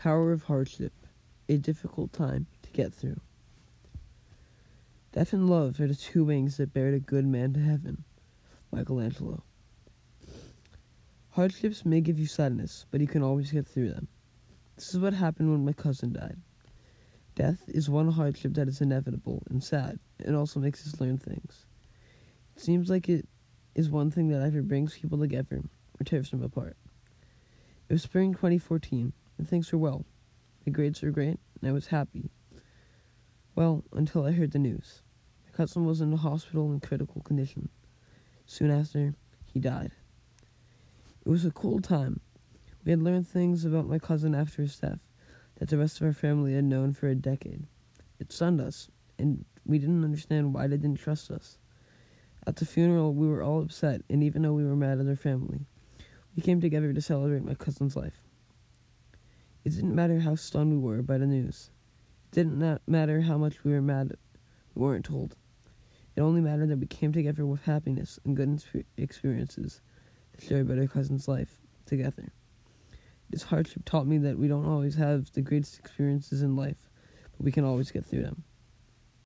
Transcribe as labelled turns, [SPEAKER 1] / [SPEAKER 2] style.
[SPEAKER 1] Power of hardship, a difficult time to get through. Death and love are the two wings that bear the good man to heaven. Michelangelo. Hardships may give you sadness, but you can always get through them. This is what happened when my cousin died. Death is one hardship that is inevitable and sad, and also makes us learn things. It seems like it is one thing that either brings people together or tears them apart. It was spring 2014, and things were well. My grades were great, and I was happy. Well, until I heard the news. My cousin was in the hospital in critical condition. Soon after, he died. It was a cool time. We had learned things about my cousin after his death that the rest of our family had known for a decade. It stunned us, and we didn't understand why they didn't trust us. At the funeral, we were all upset, and even though we were mad at our family, we came together to celebrate my cousin's life. It didn't matter how stunned we were by the news. It didn't matter how much we were mad we weren't told. It only mattered that we came together with happiness and good experiences to share about our cousin's life together. This hardship taught me that we don't always have the greatest experiences in life, but we can always get through them.